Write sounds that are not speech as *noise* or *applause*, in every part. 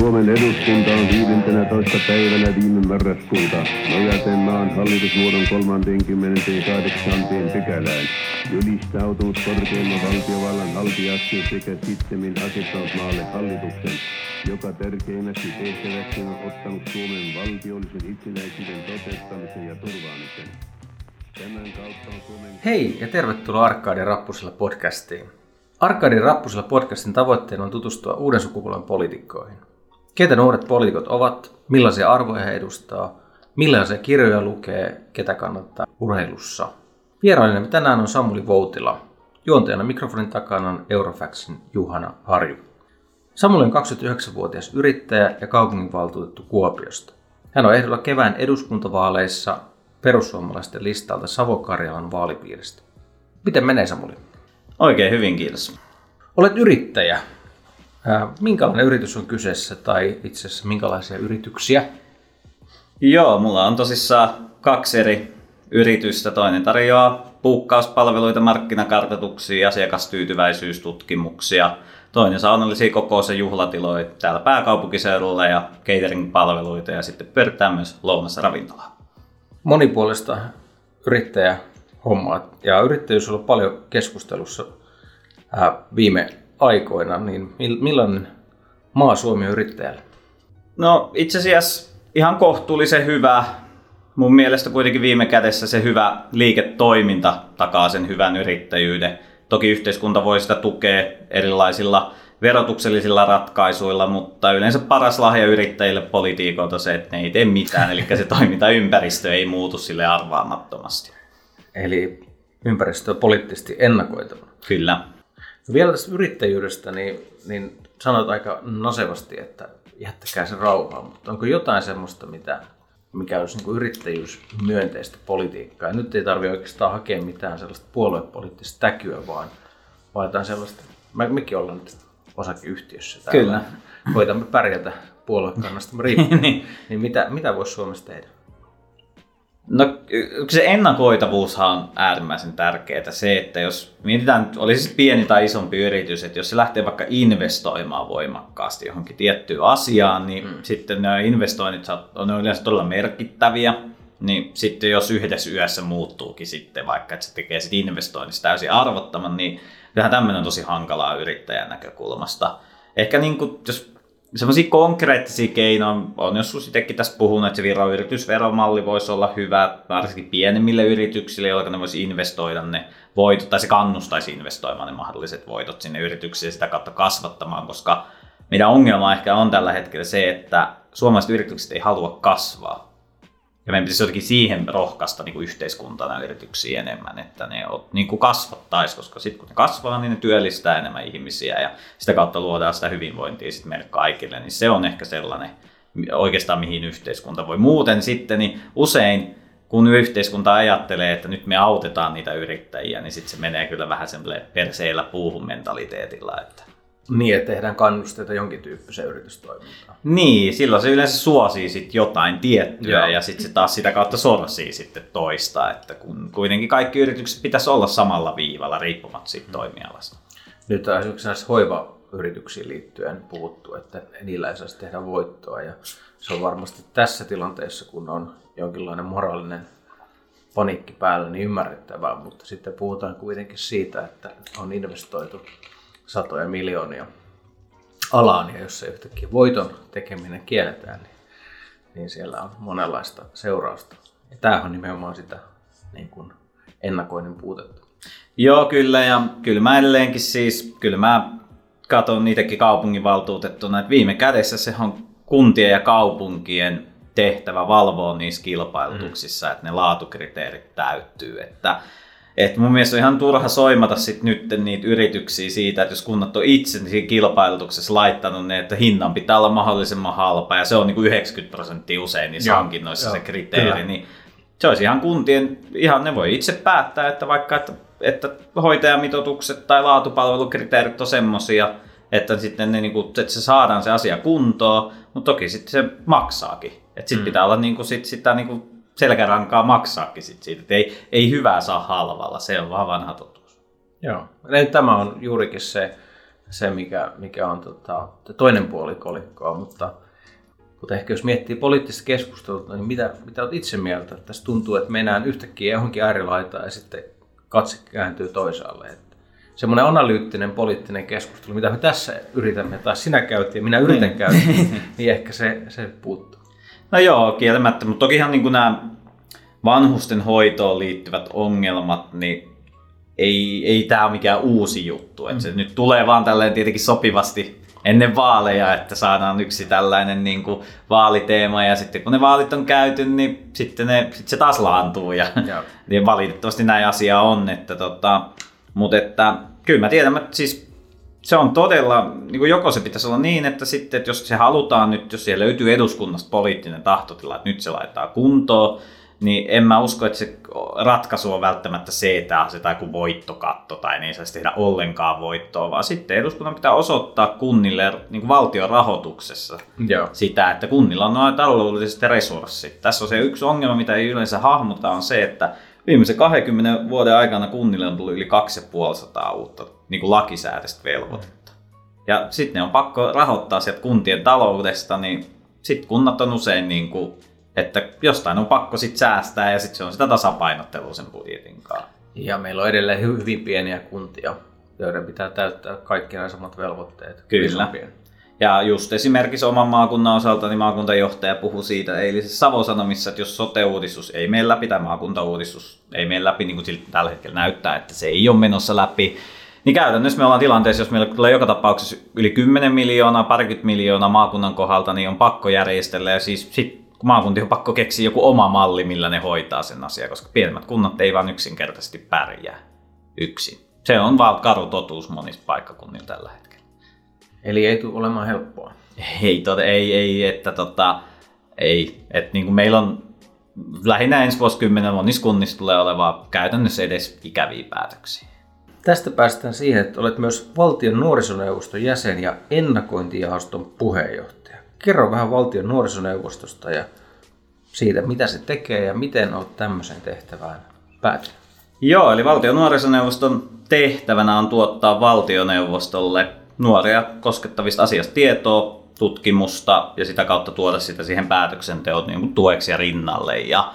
Suomen eduskunta on 15. päivänä viime marraskuuta nojaten maan hallitusmuodon 38. pykälään ylistautunut korkeimman valtiovallan haltijaksi sekä sittemmin asettanut maalle hallituksen, joka tärkeimmäksi tehtäväksi on ottanut Suomen valtiollisen itsenäisyyden toteuttamisen ja turvaamisen. Tämän kautta on Suomen... Hei ja tervetuloa Arkadin Rappusilla podcastiin. Arkadin Rappusilla podcastin tavoitteena on tutustua uuden sukupolven poliitikkoihin. Ketä nuoret poliitikot ovat, millaisia arvoja he edustaa, millaisia kirjoja lukee, ketä kannattaa urheilussa. Vierailemme tänään on Samuli Voutila. Juontajana mikrofonin takana on Eurofaxin Juhana Harju. Samuli on 29-vuotias yrittäjä ja kaupunginvaltuutettu Kuopiosta. Hän on ehdolla kevään eduskuntavaaleissa perussuomalaisten listalta Savo-Karjalan vaalipiiristä. Miten menee Samuli? Oikein hyvin, kiitos. Olet yrittäjä. Minkälainen yritys on kyseessä tai itse asiassa minkälaisia yrityksiä? Joo, mulla on tosissaan kaksi eri yritystä. Toinen tarjoaa puukkauspalveluita, markkinakartoituksia, asiakastyytyväisyystutkimuksia. Toinen saunollisia kokoisia juhlatiloja täällä pääkaupunkiseudulla ja catering-palveluita ja sitten pyörittää myös lounassa ravintolaa. Monipuolista yrittäjä hommaa ja yrittäjyys on ollut paljon keskustelussa viime aikoina, niin millainen maa Suomi on yrittäjälle? No itse asiassa ihan kohtuullisen hyvä. Mun mielestä kuitenkin viime kädessä se hyvä liiketoiminta takaa sen hyvän yrittäjyyden. Toki yhteiskunta voi sitä tukea erilaisilla verotuksellisilla ratkaisuilla, mutta yleensä paras lahja yrittäjille politiikolta se, että ne ei tee mitään, eli se toimintaympäristö ei muutu sille arvaamattomasti. Eli ympäristö on poliittisesti ennakoitava. Kyllä. Vielä tästä yrittäjyydestä, niin, niin sanot aika nasevasti, että jättäkää se rauhaan, mutta onko jotain semmoista, mitä, mikä olisi niin yrittäjyys myönteistä politiikkaa? Ja nyt ei tarvitse oikeastaan hakea mitään sellaista puoluepoliittista täkyä, vaan, vaan sellaista, me, mekin ollaan nyt osakeyhtiössä täällä. Kyllä. Koitamme pärjätä puoluekannasta riippuen. *laughs* niin. niin mitä, mitä voisi Suomessa tehdä? No se ennakoitavuushan on äärimmäisen tärkeää. Se, että jos mietitään, oli siis pieni tai isompi yritys, että jos se lähtee vaikka investoimaan voimakkaasti johonkin tiettyyn asiaan, niin mm. sitten nämä investoinnit on yleensä todella merkittäviä. Niin sitten jos yhdessä yössä muuttuukin sitten vaikka, että se tekee sitten investoinnista täysin arvottaman, niin kyllähän tämmöinen on tosi hankalaa yrittäjän näkökulmasta. Ehkä niin kuin, jos semmoisia konkreettisia keinoja on joskus itsekin tässä puhunut, että se Viron yritysveromalli voisi olla hyvä, varsinkin pienemmille yrityksille, joilla ne voisi investoida ne voitot, tai se kannustaisi investoimaan ne mahdolliset voitot sinne yrityksiin sitä kautta kasvattamaan, koska meidän ongelma ehkä on tällä hetkellä se, että suomalaiset yritykset ei halua kasvaa. Ja meidän pitäisi jotenkin siihen rohkaista niin kuin yhteiskuntana yrityksiä enemmän, että ne niin kuin kasvattaisi, koska sitten kun ne kasvaa, niin ne työllistää enemmän ihmisiä ja sitä kautta luodaan sitä hyvinvointia sitten meille kaikille. Niin se on ehkä sellainen oikeastaan mihin yhteiskunta voi. Muuten sitten niin usein kun yhteiskunta ajattelee, että nyt me autetaan niitä yrittäjiä, niin sitten se menee kyllä vähän semmoille perseillä puuhun mentaliteetilla. Että niin, että tehdään kannusteita jonkin tyyppiseen yritystoimintaan. Niin, silloin se yleensä suosii sit jotain tiettyä Joo. ja sitten se taas sitä kautta sorsii sitten toista. Että kun kuitenkin kaikki yritykset pitäisi olla samalla viivalla riippumatta siitä mm. toimialasta. Nyt on esimerkiksi näissä hoivayrityksiin liittyen puhuttu, että niillä ei saisi tehdä voittoa ja se on varmasti tässä tilanteessa, kun on jonkinlainen moraalinen paniikki päällä, niin ymmärrettävää, mutta sitten puhutaan kuitenkin siitä, että on investoitu satoja miljoonia alaan, ja jos se yhtäkkiä voiton tekeminen kielletään, niin, niin siellä on monenlaista seurausta. Ja tämähän on nimenomaan sitä niin kuin ennakoinnin puutetta. Joo, kyllä, ja kyllä mä edelleenkin siis, kyllä mä katson niitäkin kaupunginvaltuutettuna, että viime kädessä se on kuntien ja kaupunkien tehtävä valvoa niissä kilpailutuksissa, mm. että ne laatukriteerit täyttyy. Että et mun mielestä on ihan turha soimata sit nyt niitä yrityksiä siitä, että jos kunnat on itse niin siinä kilpailutuksessa laittanut ne, että hinnan pitää olla mahdollisimman halpa ja se on niinku 90 prosenttia usein niissä hankinnoissa se kriteeri, kyllä. niin se olisi ihan kuntien, ihan ne voi itse päättää, että vaikka että, että hoitajamitoitukset tai laatupalvelukriteerit on semmosia, että sitten ne, niinku, että se saadaan se asia kuntoon, mutta toki sitten se maksaakin. Että sitten mm. pitää olla niinku, sit, sitä niinku selkärankaa maksaakin sit siitä. Et ei, ei hyvää saa halvalla, se on vaan vanha totuus. Joo, Eli tämä on juurikin se se, mikä, mikä on tota, toinen puoli kolikkoa, mutta, mutta ehkä jos miettii poliittista keskustelua, niin mitä, mitä olet itse mieltä? Tässä tuntuu, että mennään yhtäkkiä johonkin äärilaitaan ja sitten katse kääntyy toisaalle. Että semmoinen analyyttinen poliittinen keskustelu, mitä me tässä yritämme, tai sinä käytiin ja minä yritän Niin. käydä, *laughs* niin ehkä se, se puuttuu. No joo, kieltämättä, mutta tokihan niin nämä vanhusten hoitoon liittyvät ongelmat, niin ei, ei tämä ole mikään uusi juttu. Mm. se nyt tulee vaan tällainen tietenkin sopivasti ennen vaaleja, että saadaan yksi tällainen niin kuin vaaliteema ja sitten kun ne vaalit on käyty, niin sitten, ne, sitten se taas laantuu ja, *laughs* ja valitettavasti näin asia on. Että tota, mutta että kyllä mä tiedän, että siis se on todella, niin kuin joko se pitäisi olla niin, että sitten, että jos se halutaan nyt, jos siellä löytyy eduskunnasta poliittinen tahtotila, että nyt se laittaa kuntoon, niin en mä usko, että se ratkaisu on välttämättä se, että asetetaan joku voittokatto tai niin saisi tehdä ollenkaan voittoa, vaan sitten eduskunnan pitää osoittaa kunnille niin kuin valtion rahoituksessa Joo. sitä, että kunnilla on noin taloudelliset resurssit. Tässä on se yksi ongelma, mitä ei yleensä hahmota, on se, että viimeisen 20 vuoden aikana kunnille on tullut yli 2500 uutta niin kuin lakisääteistä velvoitetta. Ja sitten ne on pakko rahoittaa sieltä kuntien taloudesta, niin sitten kunnat on usein niin kuin, että jostain on pakko sitten säästää ja sitten se on sitä tasapainottelua sen budjetin kanssa. Ja meillä on edelleen hy- hyvin pieniä kuntia, joiden pitää täyttää kaikki nämä samat velvoitteet. Kyllä. Isompien. Ja just esimerkiksi oman maakunnan osalta, niin maakuntajohtaja puhui siitä eilisessä Savo-Sanomissa, että jos sote-uudistus ei mene läpi tai maakuntauudistus ei mene läpi, niin kuin siltä tällä hetkellä näyttää, että se ei ole menossa läpi, niin käytännössä me ollaan tilanteessa, jos meillä tulee joka tapauksessa yli 10 miljoonaa, parikymmentä miljoonaa maakunnan kohdalta, niin on pakko järjestellä ja siis sit kun maakunti on pakko keksiä joku oma malli, millä ne hoitaa sen asian, koska pienemmät kunnat ei vaan yksinkertaisesti pärjää yksin. Se on vaan karu totuus monissa paikkakunnilla tällä hetkellä. Eli ei tule olemaan helppoa. *laughs* Ei, tot, ei, ei, että tota, ei, että niin kuin meillä on lähinnä ensi vuosikymmenen monissa kunnissa tulee olevaa käytännössä edes ikäviä päätöksiä. Tästä päästään siihen, että olet myös valtion nuorisoneuvoston jäsen ja ennakointijaoston puheenjohtaja. Kerro vähän valtion nuorisoneuvostosta ja siitä, mitä se tekee ja miten olet tämmöiseen tehtävään päätynyt. Joo, eli valtion nuorisoneuvoston tehtävänä on tuottaa valtioneuvostolle nuoria koskettavista asioista tietoa, tutkimusta ja sitä kautta tuoda sitä siihen päätöksenteon niin kuin tueksi ja rinnalle. Ja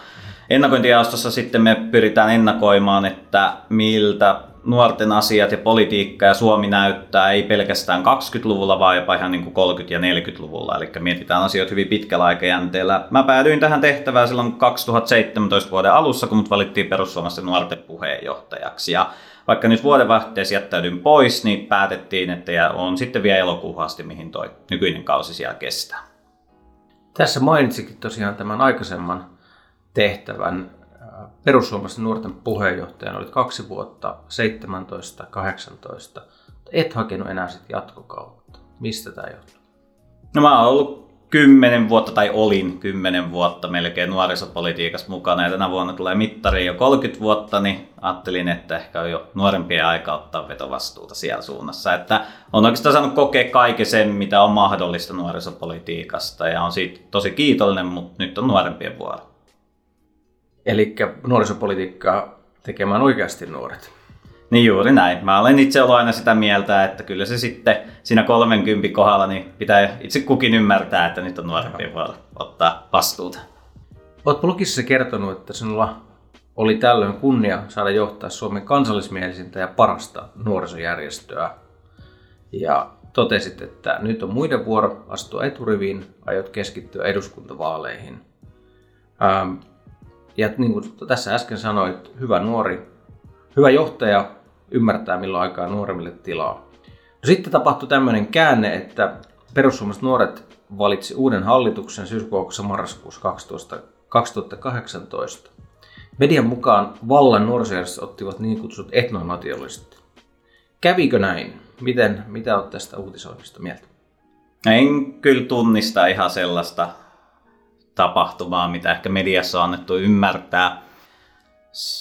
ennakointijaostossa sitten me pyritään ennakoimaan, että miltä nuorten asiat ja politiikka ja Suomi näyttää ei pelkästään 20-luvulla, vaan jopa ihan niin kuin 30- ja 40-luvulla. Eli mietitään asioita hyvin pitkällä aikajänteellä. Mä päädyin tähän tehtävään silloin 2017 vuoden alussa, kun mut valittiin perussuomalaisten nuorten puheenjohtajaksi. Ja vaikka nyt vuodenvaihteessa jättäydyin pois, niin päätettiin, että ja on sitten vielä elokuuhun asti, mihin toi nykyinen kausi siellä kestää. Tässä mainitsikin tosiaan tämän aikaisemman tehtävän perussuomalaisten nuorten puheenjohtajana. Olit kaksi vuotta, 17, 18. Et hakenut enää sitten jatkokautta. Mistä tämä johtuu? No mä oon ollut kymmenen vuotta, tai olin kymmenen vuotta melkein nuorisopolitiikassa mukana, ja tänä vuonna tulee mittari jo 30 vuotta, niin ajattelin, että ehkä on jo nuorempien aika ottaa vetovastuuta siellä suunnassa. Että on oikeastaan saanut kokea kaiken sen, mitä on mahdollista nuorisopolitiikasta, ja on siitä tosi kiitollinen, mutta nyt on nuorempien vuoro. Eli nuorisopolitiikkaa tekemään oikeasti nuoret. Niin juuri näin. Mä olen itse ollut aina sitä mieltä, että kyllä se sitten siinä 30 kohdalla niin pitää itse kukin ymmärtää, että nyt on nuorempien vuoro ottaa vastuuta. Olet blogissa kertonut, että sinulla oli tällöin kunnia saada johtaa Suomen kansallismielisintä ja parasta nuorisojärjestöä. Ja totesit, että nyt on muiden vuoro astua eturiviin, aiot keskittyä eduskuntavaaleihin. Ja niin kuin tässä äsken sanoit, hyvä nuori, hyvä johtaja ymmärtää milloin aikaa nuoremmille tilaa. No sitten tapahtui tämmöinen käänne, että perussuomalaiset nuoret valitsi uuden hallituksen syyskuussa marraskuussa 12, 2018. Median mukaan vallan nuorisojärjestöt ottivat niin kutsutut etnonationalistit. Kävikö näin? Miten, mitä olet tästä uutisoinnista mieltä? En kyllä tunnista ihan sellaista tapahtumaa, mitä ehkä mediassa on annettu ymmärtää.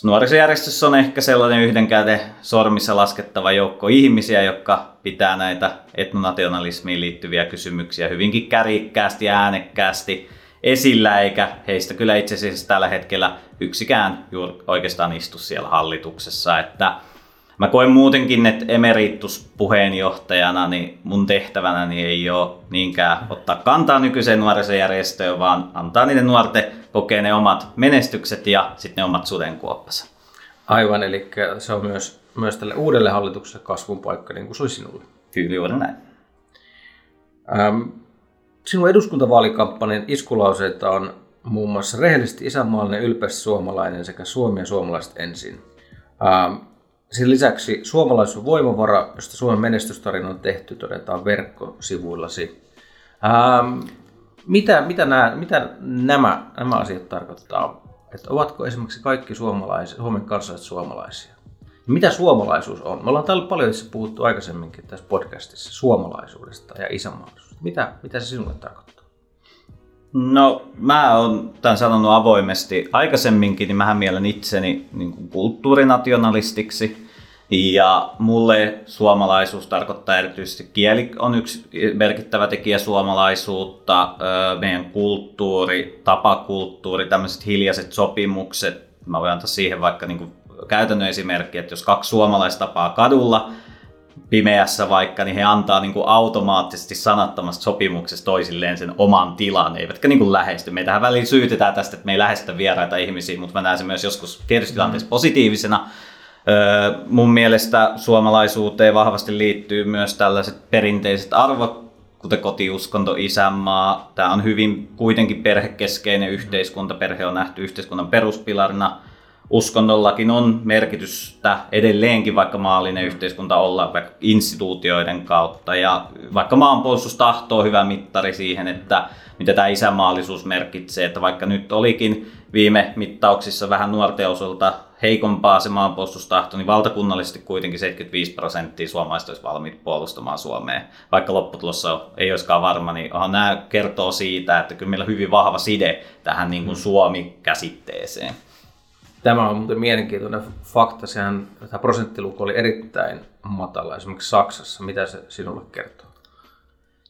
Nuorisojärjestössä on ehkä sellainen yhden käden sormissa laskettava joukko ihmisiä, jotka pitää näitä etnonationalismiin liittyviä kysymyksiä hyvinkin kärikkäästi ja äänekkäästi esillä, eikä heistä kyllä itse asiassa tällä hetkellä yksikään oikeastaan istu siellä hallituksessa. Että Mä koen muutenkin, että emerituspuheenjohtajana niin mun tehtävänä niin ei ole niinkään ottaa kantaa nykyiseen nuorisojärjestöön, vaan antaa niiden nuorten kokea ne omat menestykset ja sitten ne omat sudenkuoppansa. Aivan, eli se on myös, myös tälle uudelle hallitukselle kasvun paikka, niin kuin se oli sinulle. Kyllä juuri näin. Ähm, sinun eduskuntavaalikampanjan iskulauseita on muun muassa rehellisesti isänmaallinen, ylpeästi suomalainen sekä Suomi ja suomalaiset ensin. Ähm, sen lisäksi suomalaisuus voimavara, josta Suomen menestystarina on tehty, todetaan verkkosivuillasi. Ähm, mitä, mitä, nämä, mitä nämä, nämä asiat tarkoittaa? Että ovatko esimerkiksi kaikki suomalaiset, Suomen kansalaiset suomalaisia? Mitä suomalaisuus on? Me ollaan täällä paljon itse puhuttu aikaisemminkin tässä podcastissa suomalaisuudesta ja isänmaallisuudesta. Mitä, mitä se sinulle tarkoittaa? No, mä oon tämän sanonut avoimesti aikaisemminkin, niin mähän mielen itseni niin kuin kulttuurinationalistiksi. Ja mulle suomalaisuus tarkoittaa erityisesti kieli on yksi merkittävä tekijä suomalaisuutta, meidän kulttuuri, tapakulttuuri, tämmöiset hiljaiset sopimukset. Mä voin antaa siihen vaikka niin käytännön esimerkki, että jos kaksi suomalaista tapaa kadulla, pimeässä vaikka, niin he antaa niin kuin automaattisesti sanattomasta sopimuksesta toisilleen sen oman tilan, eivätkä niin kuin lähesty. Meitähän väliin syytetään tästä, että me ei lähestytä vieraita ihmisiä, mutta mä näen sen myös joskus tietysti tilanteessa positiivisena. Mun mielestä suomalaisuuteen vahvasti liittyy myös tällaiset perinteiset arvot, kuten kotiuskonto, isänmaa. Tämä on hyvin kuitenkin perhekeskeinen yhteiskunta. Perhe on nähty yhteiskunnan peruspilarina – uskonnollakin on merkitystä edelleenkin, vaikka maallinen yhteiskunta ollaan vaikka instituutioiden kautta. Ja vaikka maanpuolustustahto on hyvä mittari siihen, että mitä tämä isänmaallisuus merkitsee, että vaikka nyt olikin viime mittauksissa vähän nuorten osalta heikompaa se maanpuolustustahto, niin valtakunnallisesti kuitenkin 75 prosenttia suomalaisista olisi valmiit puolustamaan Suomea. Vaikka lopputulossa ei olisikaan varma, niin nämä kertoo siitä, että kyllä meillä on hyvin vahva side tähän niin kuin Suomi-käsitteeseen. Tämä on muuten mielenkiintoinen fakta. Sehän, tämä prosenttiluku oli erittäin matala esimerkiksi Saksassa. Mitä se sinulle kertoo?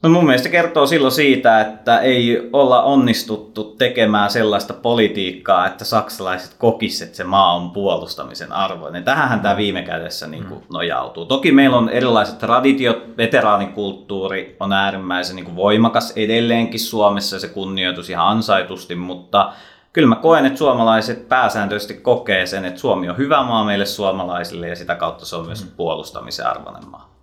No mun mielestä kertoo silloin siitä, että ei olla onnistuttu tekemään sellaista politiikkaa, että saksalaiset kokisivat, että se maa on puolustamisen arvoinen. Tähän tämä viime kädessä niin kuin nojautuu. Toki meillä on erilaiset traditiot, veteraanikulttuuri on äärimmäisen niin kuin voimakas edelleenkin Suomessa se kunnioitus ihan ansaitusti, mutta kyllä mä koen, että suomalaiset pääsääntöisesti kokee sen, että Suomi on hyvä maa meille suomalaisille ja sitä kautta se on myös mm. puolustamisen arvoinen maa.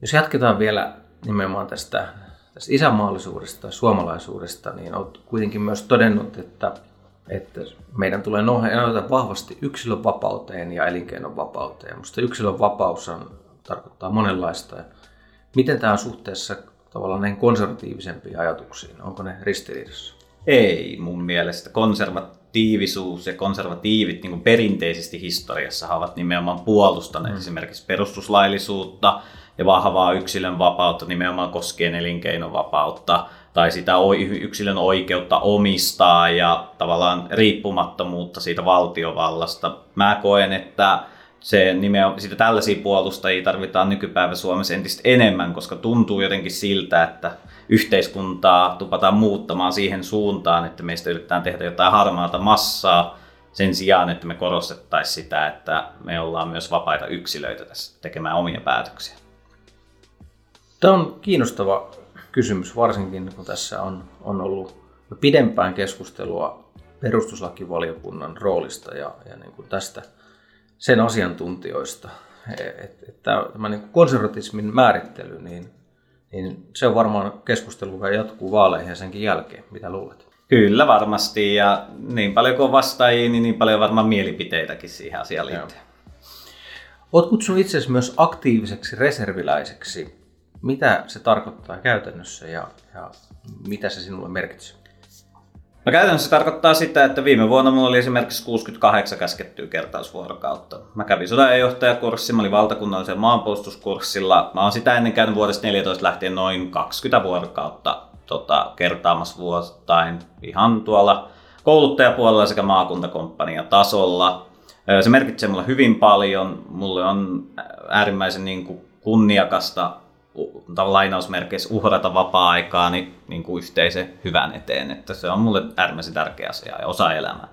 Jos jatketaan vielä nimenomaan tästä, tästä isänmaallisuudesta suomalaisuudesta, niin olet kuitenkin myös todennut, että, että meidän tulee nojata vahvasti yksilön vapauteen ja elinkeinon vapauteen. Minusta yksilön vapaus on, tarkoittaa monenlaista. Miten tämä on suhteessa tavallaan näihin konservatiivisempiin ajatuksiin? Onko ne ristiriidassa? Ei mun mielestä. Konservatiivisuus ja konservatiivit niin kuin perinteisesti historiassa ovat nimenomaan puolustaneet mm. esimerkiksi perustuslaillisuutta ja vahvaa yksilön vapautta nimenomaan koskien elinkeinovapautta tai sitä yksilön oikeutta omistaa ja tavallaan riippumattomuutta siitä valtiovallasta. Mä koen, että se nimenomaan, sitä tällaisia puolustajia tarvitaan nykypäivä Suomessa entistä enemmän, koska tuntuu jotenkin siltä, että yhteiskuntaa tupataan muuttamaan siihen suuntaan, että meistä yritetään tehdä jotain harmaata massaa sen sijaan, että me korostettaisiin sitä, että me ollaan myös vapaita yksilöitä tässä tekemään omia päätöksiä. Tämä on kiinnostava kysymys, varsinkin kun tässä on, on ollut jo pidempään keskustelua perustuslakivaliokunnan roolista ja, ja niin kuin tästä sen asiantuntijoista. Että et, tämä niin konservatismin määrittely, niin niin se on varmaan keskustelu, joka jatkuu vaaleihin ja senkin jälkeen. Mitä luulet? Kyllä varmasti ja niin paljon kuin vastaajia, niin, niin paljon varmaan mielipiteitäkin siihen asiaan liittyen. Olet kutsunut itse myös aktiiviseksi reserviläiseksi. Mitä se tarkoittaa käytännössä ja, ja mitä se sinulle merkitsee? No käytännössä se tarkoittaa sitä, että viime vuonna mulla oli esimerkiksi 68 käskettyä kertausvuorokautta. Mä kävin sodanjohtajakurssi, mä olin valtakunnallisen maanpuolustuskurssilla. Mä oon sitä ennen käynyt vuodesta 14 lähtien noin 20 vuorokautta tota, kertaamassa vuosittain ihan tuolla kouluttajapuolella sekä maakuntakomppania tasolla. Se merkitsee mulle hyvin paljon. Mulle on äärimmäisen niin kuin, kunniakasta lainausmerkeissä uhrata vapaa-aikaa niin, niin kuin yhteisen hyvän eteen. Että se on mulle äärimmäisen tärkeä asia ja osa elämää.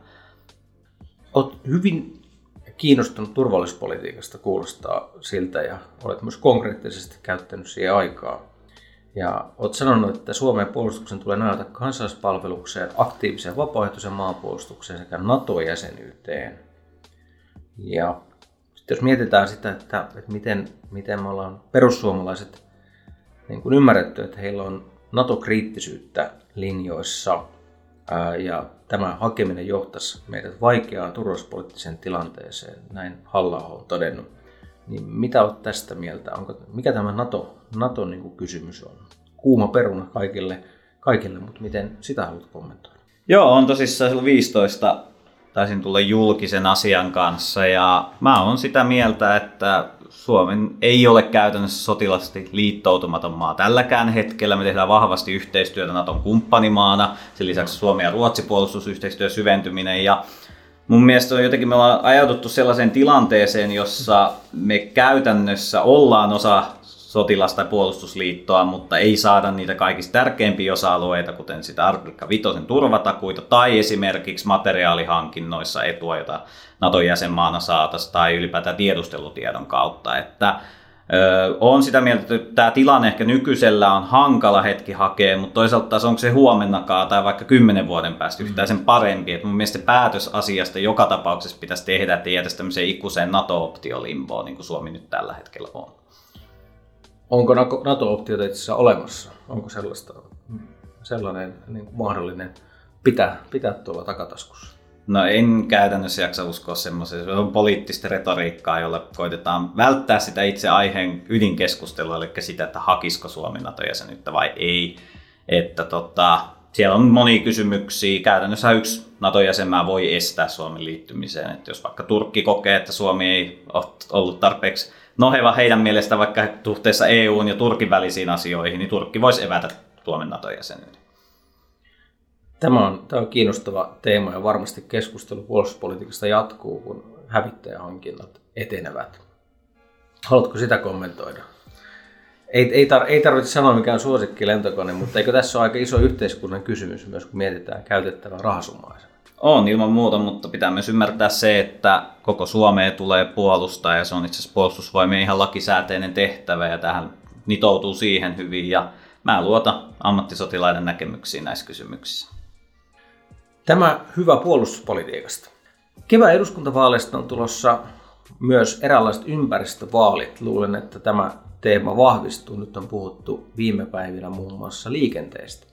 Olet hyvin kiinnostunut turvallisuuspolitiikasta, kuulostaa siltä, ja olet myös konkreettisesti käyttänyt siihen aikaa. Ja olet sanonut, että Suomen puolustuksen tulee nojata kansallispalvelukseen, aktiiviseen vapaaehtoiseen maanpuolustukseen sekä NATO-jäsenyyteen. Ja sitten jos mietitään sitä, että, että miten, miten me ollaan perussuomalaiset niin kuin ymmärretty, että heillä on NATO-kriittisyyttä linjoissa ja tämä hakeminen johtaisi meidät vaikeaan turvallisuuspoliittiseen tilanteeseen, näin halla on todennut. Niin mitä olet tästä mieltä? Onko, mikä tämä NATO, NATO niin kuin kysymys on? Kuuma peruna kaikille, kaikille, mutta miten sitä haluat kommentoida? Joo, on tosissaan 15 taisin tulla julkisen asian kanssa ja mä oon sitä mieltä, että Suomen ei ole käytännössä sotilasti liittoutumaton maa tälläkään hetkellä. Me tehdään vahvasti yhteistyötä Naton kumppanimaana. Sen lisäksi Suomi ja Ruotsi puolustusyhteistyön syventyminen ja Mun mielestä on jotenkin, me ollaan ajauduttu sellaiseen tilanteeseen, jossa me käytännössä ollaan osa sotilas- tai puolustusliittoa, mutta ei saada niitä kaikista tärkeimpiä osa-alueita, kuten sitä Artikka 5 turvatakuita tai esimerkiksi materiaalihankinnoissa etua, jota Naton jäsenmaana saataisiin tai ylipäätään tiedustelutiedon kautta. Että on sitä mieltä, että tämä tilanne ehkä nykyisellä on hankala hetki hakea, mutta toisaalta taas onko se huomennakaan tai vaikka kymmenen vuoden päästä yhtään sen parempi. Että mun mielestä päätös asiasta joka tapauksessa pitäisi tehdä, että ei tämmöiseen ikuiseen NATO-optiolimboon, niin kuin Suomi nyt tällä hetkellä on. Onko NATO-optiota itse asiassa olemassa? Onko sellaista, sellainen niin mahdollinen pitää, pitää tuolla takataskussa? No en käytännössä jaksa uskoa semmoiseen. Se on poliittista retoriikkaa, jolla koitetaan välttää sitä itse aiheen ydinkeskustelua, eli sitä, että hakisiko Suomi NATO-jäsenyyttä vai ei. Että tota, siellä on monia kysymyksiä. Käytännössä yksi NATO-jäsenmaa voi estää Suomen liittymiseen. Että jos vaikka Turkki kokee, että Suomi ei ollut tarpeeksi noheva heidän mielestä vaikka suhteessa EUn ja Turkin välisiin asioihin, niin Turkki voisi evätä Suomen NATO-jäsenyyden. Tämä on, tämä on kiinnostava teema ja varmasti keskustelu puolustuspolitiikasta jatkuu, kun hävittäjähankinnat etenevät. Haluatko sitä kommentoida? Ei, ei, tar- ei tarvitse sanoa mikään suosikki lentokone, mutta eikö tässä ole aika iso yhteiskunnan kysymys myös, kun mietitään käytettävää rahasummaa? On ilman muuta, mutta pitää myös ymmärtää se, että koko Suomea tulee puolustaa ja se on itse asiassa puolustusvoimien ihan lakisääteinen tehtävä ja tähän nitoutuu siihen hyvin ja mä luotan ammattisotilaiden näkemyksiin näissä kysymyksissä. Tämä hyvä puolustuspolitiikasta. Kevään eduskuntavaaleista on tulossa myös eräänlaiset ympäristövaalit. Luulen, että tämä teema vahvistuu. Nyt on puhuttu viime päivinä muun muassa liikenteestä.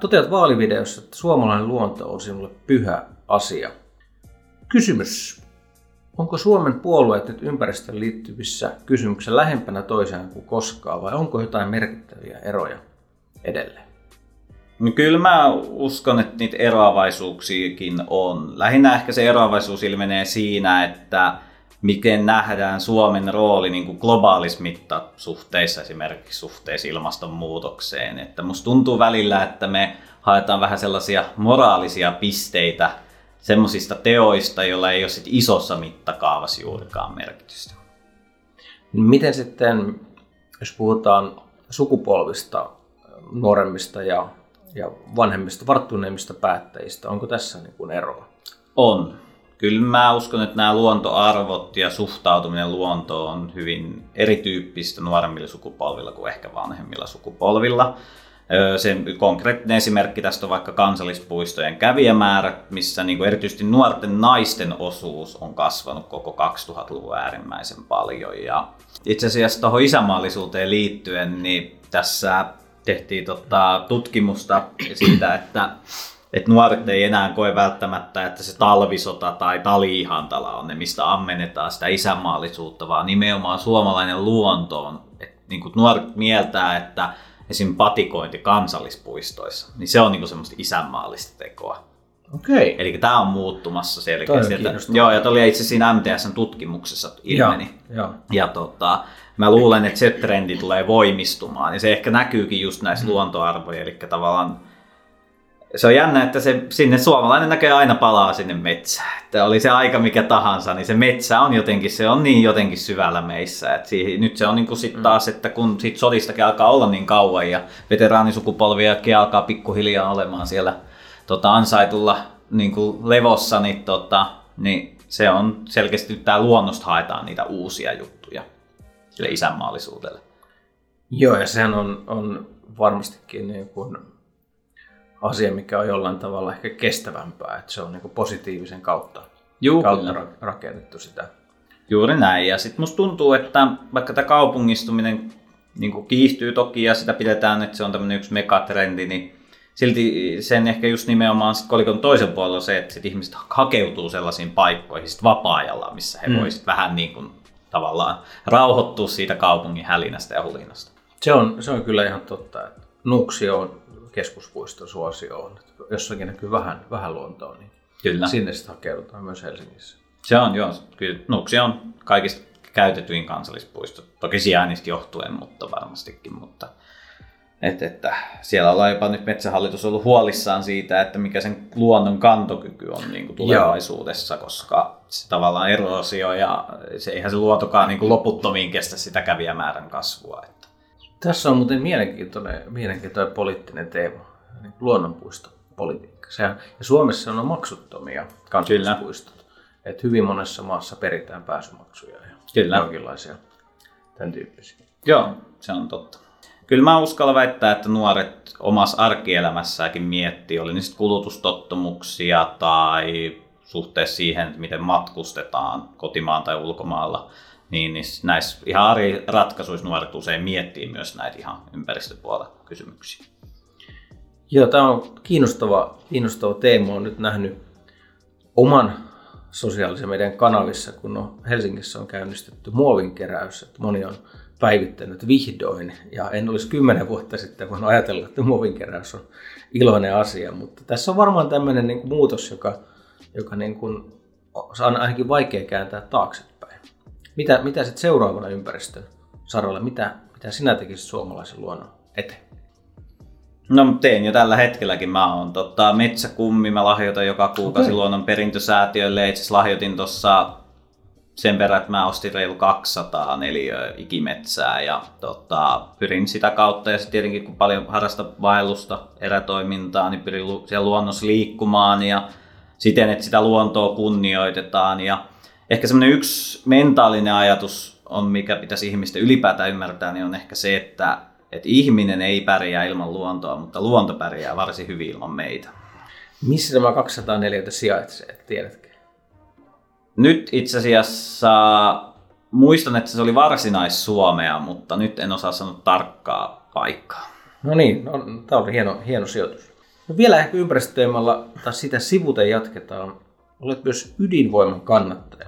toteat vaalivideossa, että suomalainen luonto on sinulle pyhä asia. Kysymys. Onko Suomen puolueet nyt ympäristöön liittyvissä kysymyksissä lähempänä toisiaan kuin koskaan vai onko jotain merkittäviä eroja edelleen? No kyllä mä uskon, että niitä eroavaisuuksiakin on. Lähinnä ehkä se eroavaisuus ilmenee siinä, että miten nähdään Suomen rooli niin kuin globaalis mittasuhteissa, esimerkiksi suhteessa ilmastonmuutokseen. Että musta tuntuu välillä, että me haetaan vähän sellaisia moraalisia pisteitä semmoisista teoista, joilla ei ole sit isossa mittakaavassa juurikaan merkitystä. Miten sitten, jos puhutaan sukupolvista, nuoremmista ja ja vanhemmista, varttuneemmista päättäjistä. Onko tässä niin kuin eroa? On. Kyllä mä uskon, että nämä luontoarvot ja suhtautuminen luontoon on hyvin erityyppistä nuoremmilla sukupolvilla kuin ehkä vanhemmilla sukupolvilla. Se konkreettinen esimerkki tästä on vaikka kansallispuistojen kävijämäärä, missä niin kuin erityisesti nuorten naisten osuus on kasvanut koko 2000-luvun äärimmäisen paljon. Ja itse asiassa tuohon isänmaallisuuteen liittyen, niin tässä tehtiin tota, tutkimusta siitä, että että nuoret ei enää koe välttämättä, että se talvisota tai taliihantala on ne, mistä ammennetaan sitä isänmaallisuutta, vaan nimenomaan suomalainen luonto on. Että niin kuin nuoret mieltää, että esim. patikointi kansallispuistoissa, niin se on niin kuin semmoista isänmaallista tekoa. Okei. Eli tämä on muuttumassa selkeästi. Joo, ja oli itse siinä MTSn tutkimuksessa ilmeni. Ja, ja. ja tota, mä luulen, että se trendi tulee voimistumaan. Ja se ehkä näkyykin just näissä mm. luontoarvoja. Eli tavallaan se on jännä, että se, sinne suomalainen näkee aina palaa sinne metsään. Että oli se aika mikä tahansa, niin se metsä on jotenkin, se on niin jotenkin syvällä meissä. Että siihen, nyt se on niin kuin sit mm. taas, että kun sit sodistakin alkaa olla niin kauan ja veteraanisukupolviakin alkaa pikkuhiljaa olemaan siellä tota, ansaitulla niin kuin levossa, niin, tota, niin se on selkeästi tämä luonnosta haetaan niitä uusia juttuja sille isänmaallisuudelle. Joo, ja sehän on, on varmastikin niin kuin asia, mikä on jollain tavalla ehkä kestävämpää, että se on niin positiivisen kautta, Juu, kautta kyllä. rakennettu sitä. Juuri näin. Ja sitten musta tuntuu, että vaikka tämä kaupungistuminen niin kiihtyy toki ja sitä pidetään, että se on tämmöinen yksi megatrendi, niin silti sen ehkä just nimenomaan sit kolikon toisen puolella on se, että sit ihmiset hakeutuu sellaisiin paikkoihin sit vapaa-ajalla, missä he mm. voisivat vähän niin kuin tavallaan rauhoittua siitä kaupungin hälinästä ja hulinasta. Se on, se on kyllä ihan totta, että Nuuksio on keskuspuiston suosio on. Että jossakin näkyy vähän, vähän luontoa, niin Kyllä. sinne sitten hakeudutaan myös Helsingissä. Se on, joo. Kyllä Nuksi on kaikista käytetyin kansallispuisto. Toki sijainnista johtuen, mutta varmastikin. Mutta et, että siellä ollaan jopa nyt Metsähallitus ollut huolissaan siitä, että mikä sen luonnon kantokyky on niin kuin tulevaisuudessa, koska se tavallaan eroosio ja se, eihän se luontokaan niin kuin loputtomiin kestä sitä kävijämäärän kasvua. Että. Tässä on muuten mielenkiintoinen, mielenkiintoinen poliittinen teema, niin luonnonpuistopolitiikka. Sehän, ja Suomessa on maksuttomia kansallispuistot. Että hyvin monessa maassa peritään pääsymaksuja ja Kyllä. jonkinlaisia tämän tyyppisiä. Joo, se on totta. Kyllä mä uskallan väittää, että nuoret omassa arkielämässäänkin miettii, oli niistä kulutustottumuksia tai suhteessa siihen, miten matkustetaan kotimaan tai ulkomaalla, niin, niin näissä ihan arjen nuoret usein miettii myös näitä ihan ympäristöpuolella kysymyksiä. Joo, tämä on kiinnostava, kiinnostava teema. Olen nyt nähnyt oman sosiaalisen median kanavissa, kun on Helsingissä on käynnistetty muovinkeräys. Että moni on päivittänyt vihdoin. Ja en olisi kymmenen vuotta sitten voinut ajatella, että muovinkeräys on iloinen asia. Mutta tässä on varmaan tämmöinen niin kuin muutos, joka, joka niin kuin on ainakin vaikea kääntää taaksepäin. Mitä, mitä sitten seuraavana ympäristön saralla, mitä, mitä sinä tekisit suomalaisen luonnon eteen? No teen jo tällä hetkelläkin. Mä oon tota, metsäkummi, mä lahjoitan joka kuukausi Okei. luonnon perintösäätiölle. Itse asiassa lahjoitin tuossa sen verran, että mä ostin reilu 200 neliöä ikimetsää ja tota, pyrin sitä kautta ja sitten tietenkin kun paljon harrasta vaellusta, erätoimintaa, niin pyrin siellä luonnossa liikkumaan ja siten, että sitä luontoa kunnioitetaan ja ehkä semmoinen yksi mentaalinen ajatus on, mikä pitäisi ihmistä ylipäätään ymmärtää, niin on ehkä se, että, että ihminen ei pärjää ilman luontoa, mutta luonto pärjää varsin hyvin ilman meitä. Missä tämä 204 sijaitsee, tiedätkö? Nyt itse asiassa muistan, että se oli varsinais-Suomea, mutta nyt en osaa sanoa tarkkaa paikkaa. No niin, no, tämä oli hieno, hieno sijoitus. No vielä ehkä ympäristöteemalla, tai sitä sivuten jatketaan. Olet myös ydinvoiman kannattaja.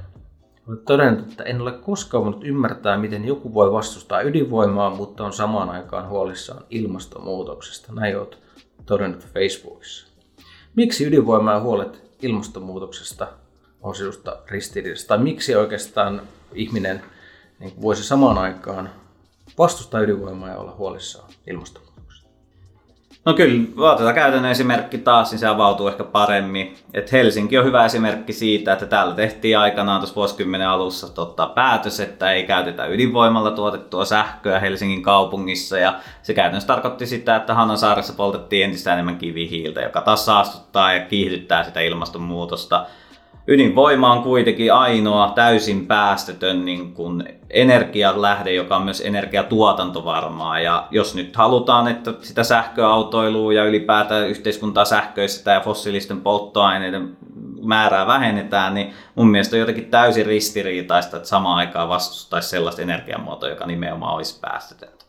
Olet todennut, että en ole koskaan voinut ymmärtää, miten joku voi vastustaa ydinvoimaa, mutta on samaan aikaan huolissaan ilmastonmuutoksesta. Näin olet todennut Facebookissa. Miksi ydinvoima ja huolet ilmastonmuutoksesta on sinusta ristiriidassa? Tai miksi oikeastaan ihminen niin voisi samaan aikaan vastustaa ydinvoimaa ja olla huolissaan ilmastonmuutoksesta? No kyllä, otetaan käytännön esimerkki taas, niin se avautuu ehkä paremmin. Et Helsinki on hyvä esimerkki siitä, että täällä tehtiin aikanaan tuossa vuosikymmenen alussa tota, päätös, että ei käytetä ydinvoimalla tuotettua sähköä Helsingin kaupungissa. Ja se käytännössä tarkoitti sitä, että Hanasaaressa poltettiin entistä enemmän kivihiiltä, joka taas saastuttaa ja kiihdyttää sitä ilmastonmuutosta. Ydinvoima on kuitenkin ainoa täysin päästötön niin kuin energialähde, joka on myös energiatuotantovarmaa. Ja jos nyt halutaan, että sitä sähköautoilua ja ylipäätään yhteiskuntaa sähköistetään ja fossiilisten polttoaineiden määrää vähennetään, niin mun mielestä on jotenkin täysin ristiriitaista, että samaan aikaan vastustaisi sellaista energiamuotoa, joka nimenomaan olisi päästötöntä.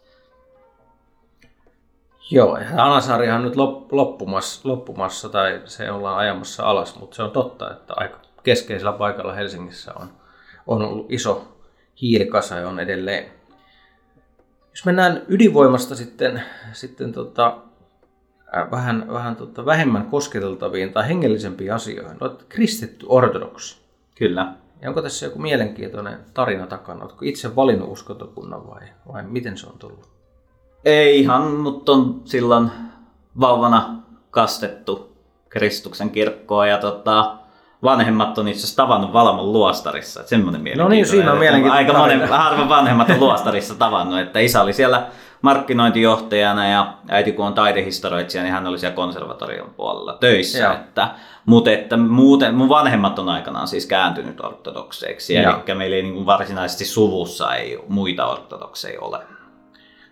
Joo, on nyt lop- loppumassa, loppumassa tai se ollaan ajamassa alas, mutta se on totta, että aika keskeisellä paikalla Helsingissä on, on ollut iso hiilikasa ja on edelleen. Jos mennään ydinvoimasta sitten, sitten tota, äh, vähän, vähän tota, vähemmän kosketeltaviin tai hengellisempiin asioihin. Olet kristitty ortodoksi. Kyllä. Ja onko tässä joku mielenkiintoinen tarina takana? Oletko itse valinnut uskontokunnan vai, vai miten se on tullut? Ei ihan, mutta on silloin vauvana kastettu Kristuksen kirkkoa ja tota, vanhemmat on itse asiassa tavannut Valamon luostarissa. Että semmoinen No niin, siinä on mielenkiintoinen. mielenkiintoinen Aika monen, harva vanhemmat on luostarissa tavannut, että isä oli siellä markkinointijohtajana ja äiti kun on taidehistorioitsija, niin hän oli siellä konservatorion puolella töissä. Joo. Että, mutta että muuten, mun vanhemmat on aikanaan siis kääntynyt ortodokseiksi, Joo. eli meillä ei niin kuin varsinaisesti suvussa ei muita ortodokseja ole.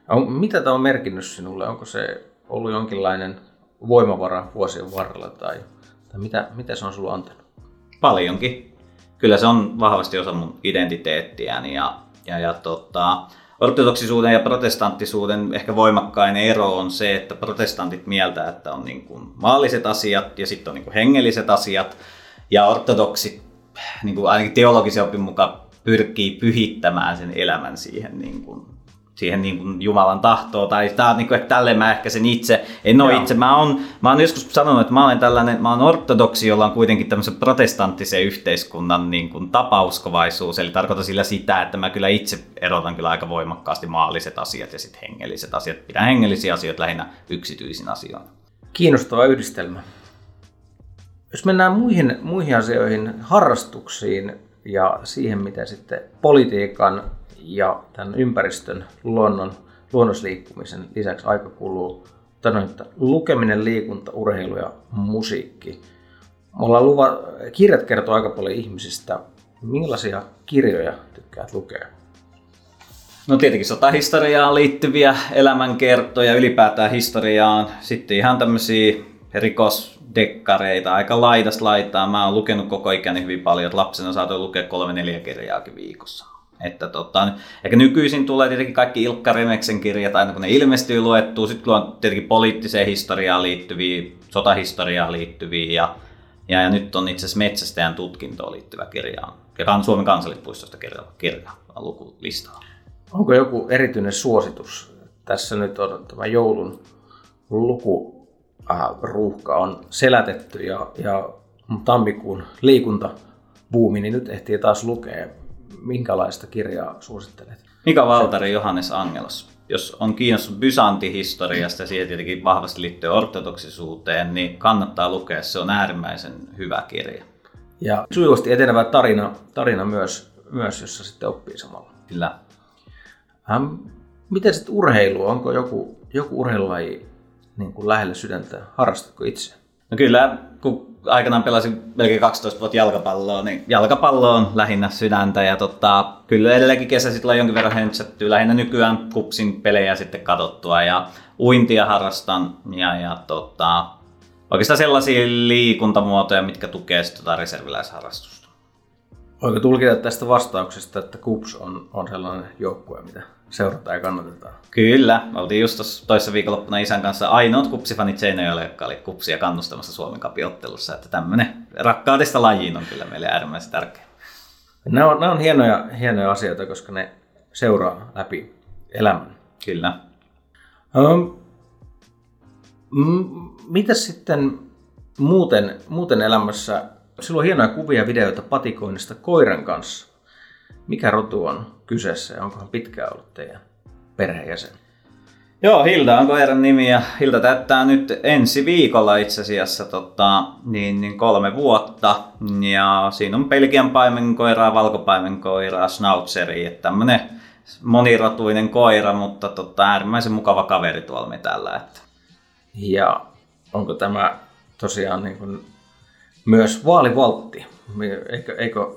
On, mitä tämä on merkinnyt sinulle? Onko se ollut jonkinlainen voimavara vuosien varrella tai, tai mitä, mitä se on sulle antanut? Paljonkin. Kyllä se on vahvasti osa mun identiteettiäni ja, ja, ja tota, ortodoksisuuden ja protestanttisuuden ehkä voimakkain ero on se, että protestantit mieltää, että on niin kuin maalliset asiat ja sitten on niin kuin hengelliset asiat ja ortodoksit niin kuin ainakin teologisen opin mukaan pyrkii pyhittämään sen elämän siihen niin kuin siihen niin kuin Jumalan tahtoon, tai tää on niin kuin, että tälleen mä ehkä sen itse, en ole Joo. itse, mä oon, mä oon joskus sanonut, että mä olen tällainen, mä oon ortodoksi, jolla on kuitenkin tämmöisen protestanttisen yhteiskunnan niin kuin tapauskovaisuus, eli tarkoitan sillä sitä, että mä kyllä itse erotan kyllä aika voimakkaasti maalliset asiat ja sitten hengelliset asiat, pidän hengellisiä asioita lähinnä yksityisin asioina. Kiinnostava yhdistelmä. Jos mennään muihin, muihin asioihin, harrastuksiin ja siihen, miten sitten politiikan ja tämän ympäristön, luonnon, luonnosliikkumisen lisäksi aika kuluu. Sanoin, että lukeminen, liikunta, urheilu ja musiikki. Me ollaan luva, kirjat kertoo aika paljon ihmisistä. Millaisia kirjoja tykkäät lukea? No tietenkin sotahistoriaan liittyviä elämänkertoja, ylipäätään historiaan. Sitten ihan tämmöisiä rikosdekkareita, aika laidasta laitaa. Mä oon lukenut koko ikäni hyvin paljon, että lapsena saatoin lukea kolme neljä kirjaakin viikossa. Että tota, ehkä nykyisin tulee tietenkin kaikki Ilkka Remeksen kirjat, aina kun ne ilmestyy luettua. Sitten on tietenkin poliittiseen historiaan liittyviä, sotahistoriaan liittyviä ja, ja, ja nyt on itse asiassa metsästäjän tutkintoon liittyvä kirja. Ja Suomen kansallispuistosta kirja, kirja lukulistalla. Onko joku erityinen suositus? Tässä nyt on tämä joulun lukuruuhka on selätetty ja, ja tammikuun liikuntabuumi, niin nyt ehtii taas lukea. Minkälaista kirjaa suosittelet? Mika Valtari, Johannes Angelos. Jos on kiinnostunut Byzantti-historiasta ja siihen tietenkin vahvasti liittyy ortodoksisuuteen, niin kannattaa lukea. Se on äärimmäisen hyvä kirja. Ja sujuvasti etenevä tarina, tarina myös, myös, jossa sitten oppii samalla. Kyllä. Ähm, miten sitten urheilu? Onko joku, joku urheilulaji niin kuin lähellä sydäntä? Harrastatko itse? No kyllä, kun aikanaan pelasin melkein 12 vuotta jalkapalloa, niin jalkapallo on lähinnä sydäntä. Ja tota, kyllä edelleenkin kesäsi tulee jonkin verran höntsättyä. Lähinnä nykyään kupsin pelejä sitten katsottua ja uintia harrastan. Ja, ja tota, oikeastaan sellaisia liikuntamuotoja, mitkä tukee sitten tota reserviläisharrastusta. Voiko tulkita tästä vastauksesta, että KUPS on, on sellainen joukkue, mitä seurataan ja kannatetaan? Kyllä, me oltiin just tossa toissa viikonloppuna isän kanssa ainoat kupsifanit Seinäjoella, jotka oli kupsia kannustamassa Suomen kapiottelussa. Että tämmöinen rakkaudesta lajiin on kyllä meille äärimmäisen tärkeä. Nämä on, nämä on hienoja, hienoja asioita, koska ne seuraa läpi elämän. Kyllä. Um, mitä sitten muuten, muuten elämässä? Sinulla on hienoja kuvia ja videoita patikoinnista koiran kanssa. Mikä rotu on kyseessä ja onkohan pitkään ollut teidän perheenjäsen? Joo, Hilda on koiran nimi ja Hilda täyttää nyt ensi viikolla itse asiassa tota, niin, niin kolme vuotta. Ja siinä on Belgian paimenkoiraa, valkopaimenkoiraa, schnauzeria, että tämmönen monirotuinen koira, mutta tota, äärimmäisen mukava kaveri tuolla metällä. Että. Ja onko tämä tosiaan niin kuin myös vaalivaltti? Eikö, eikö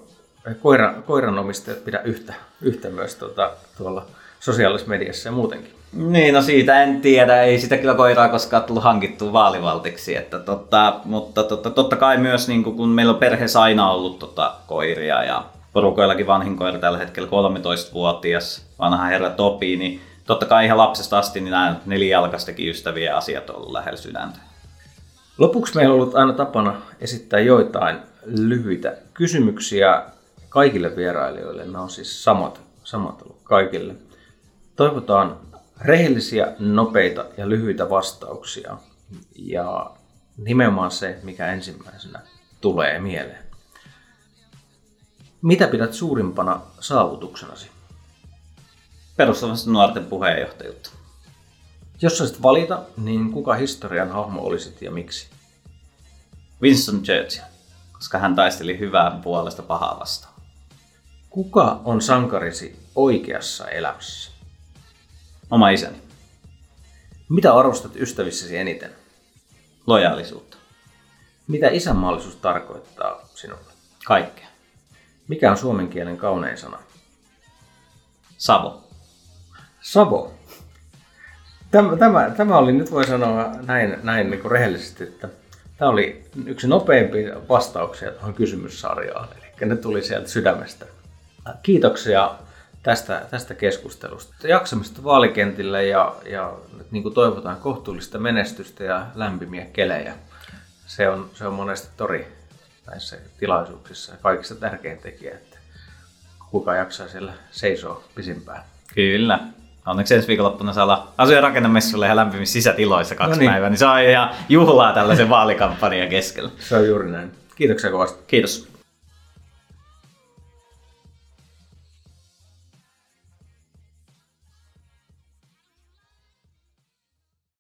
koira, koiranomistajat pidä yhtä, yhtä myös tuota, tuolla sosiaalisessa mediassa ja muutenkin? Niin, no siitä en tiedä. Ei sitä kyllä koiraa koskaan tullut hankittua vaalivaltiksi. Että tota, mutta tota, totta kai myös, niin kun meillä on perheessä aina ollut tota, koiria ja porukoillakin vanhin koira tällä hetkellä 13-vuotias vanha herra Topi, niin totta kai ihan lapsesta asti niin nämä nelijalkaistakin ystäviä asiat on ollut lähellä sydäntä. Lopuksi meillä on ollut aina tapana esittää joitain lyhyitä kysymyksiä kaikille vierailijoille. Nämä on siis samat, samat ollut kaikille. Toivotaan rehellisiä, nopeita ja lyhyitä vastauksia. Ja nimenomaan se, mikä ensimmäisenä tulee mieleen. Mitä pidät suurimpana saavutuksenasi? Perussuomalaisten nuorten puheenjohtajuutta. Jos saisit valita, niin kuka historian hahmo olisit ja miksi? Winston Churchill, koska hän taisteli hyvää puolesta pahaa vastaan. Kuka on sankarisi oikeassa elämässä? Oma isäni. Mitä arvostat ystävissäsi eniten? Lojaalisuutta. Mitä isänmaallisuus tarkoittaa sinulle? Kaikkea. Mikä on suomen kielen kaunein sana? Savo. Savo. Tämä, tämä, tämä oli, nyt voi sanoa näin, näin niin kuin rehellisesti, että tämä oli yksi nopeimpia vastauksia tuohon kysymyssarjaan. Eli ne tuli sieltä sydämestä. Kiitoksia tästä, tästä keskustelusta. Jaksamista vaalikentillä ja, ja niin kuin toivotaan kohtuullista menestystä ja lämpimiä kelejä. Se on, se on monesti tori näissä tilaisuuksissa kaikista tärkein tekijä, että kuka jaksaa siellä seisoo pisimpään. Kyllä. Onneksi ensi viikonloppuna saa olla asuja rakennemessuilla ja lämpimissä sisätiloissa kaksi no niin. päivää, niin on ihan juhlaa tällaisen vaalikampanjan keskellä. Se on juuri näin. Kiitoksia kovasti. Kiitos.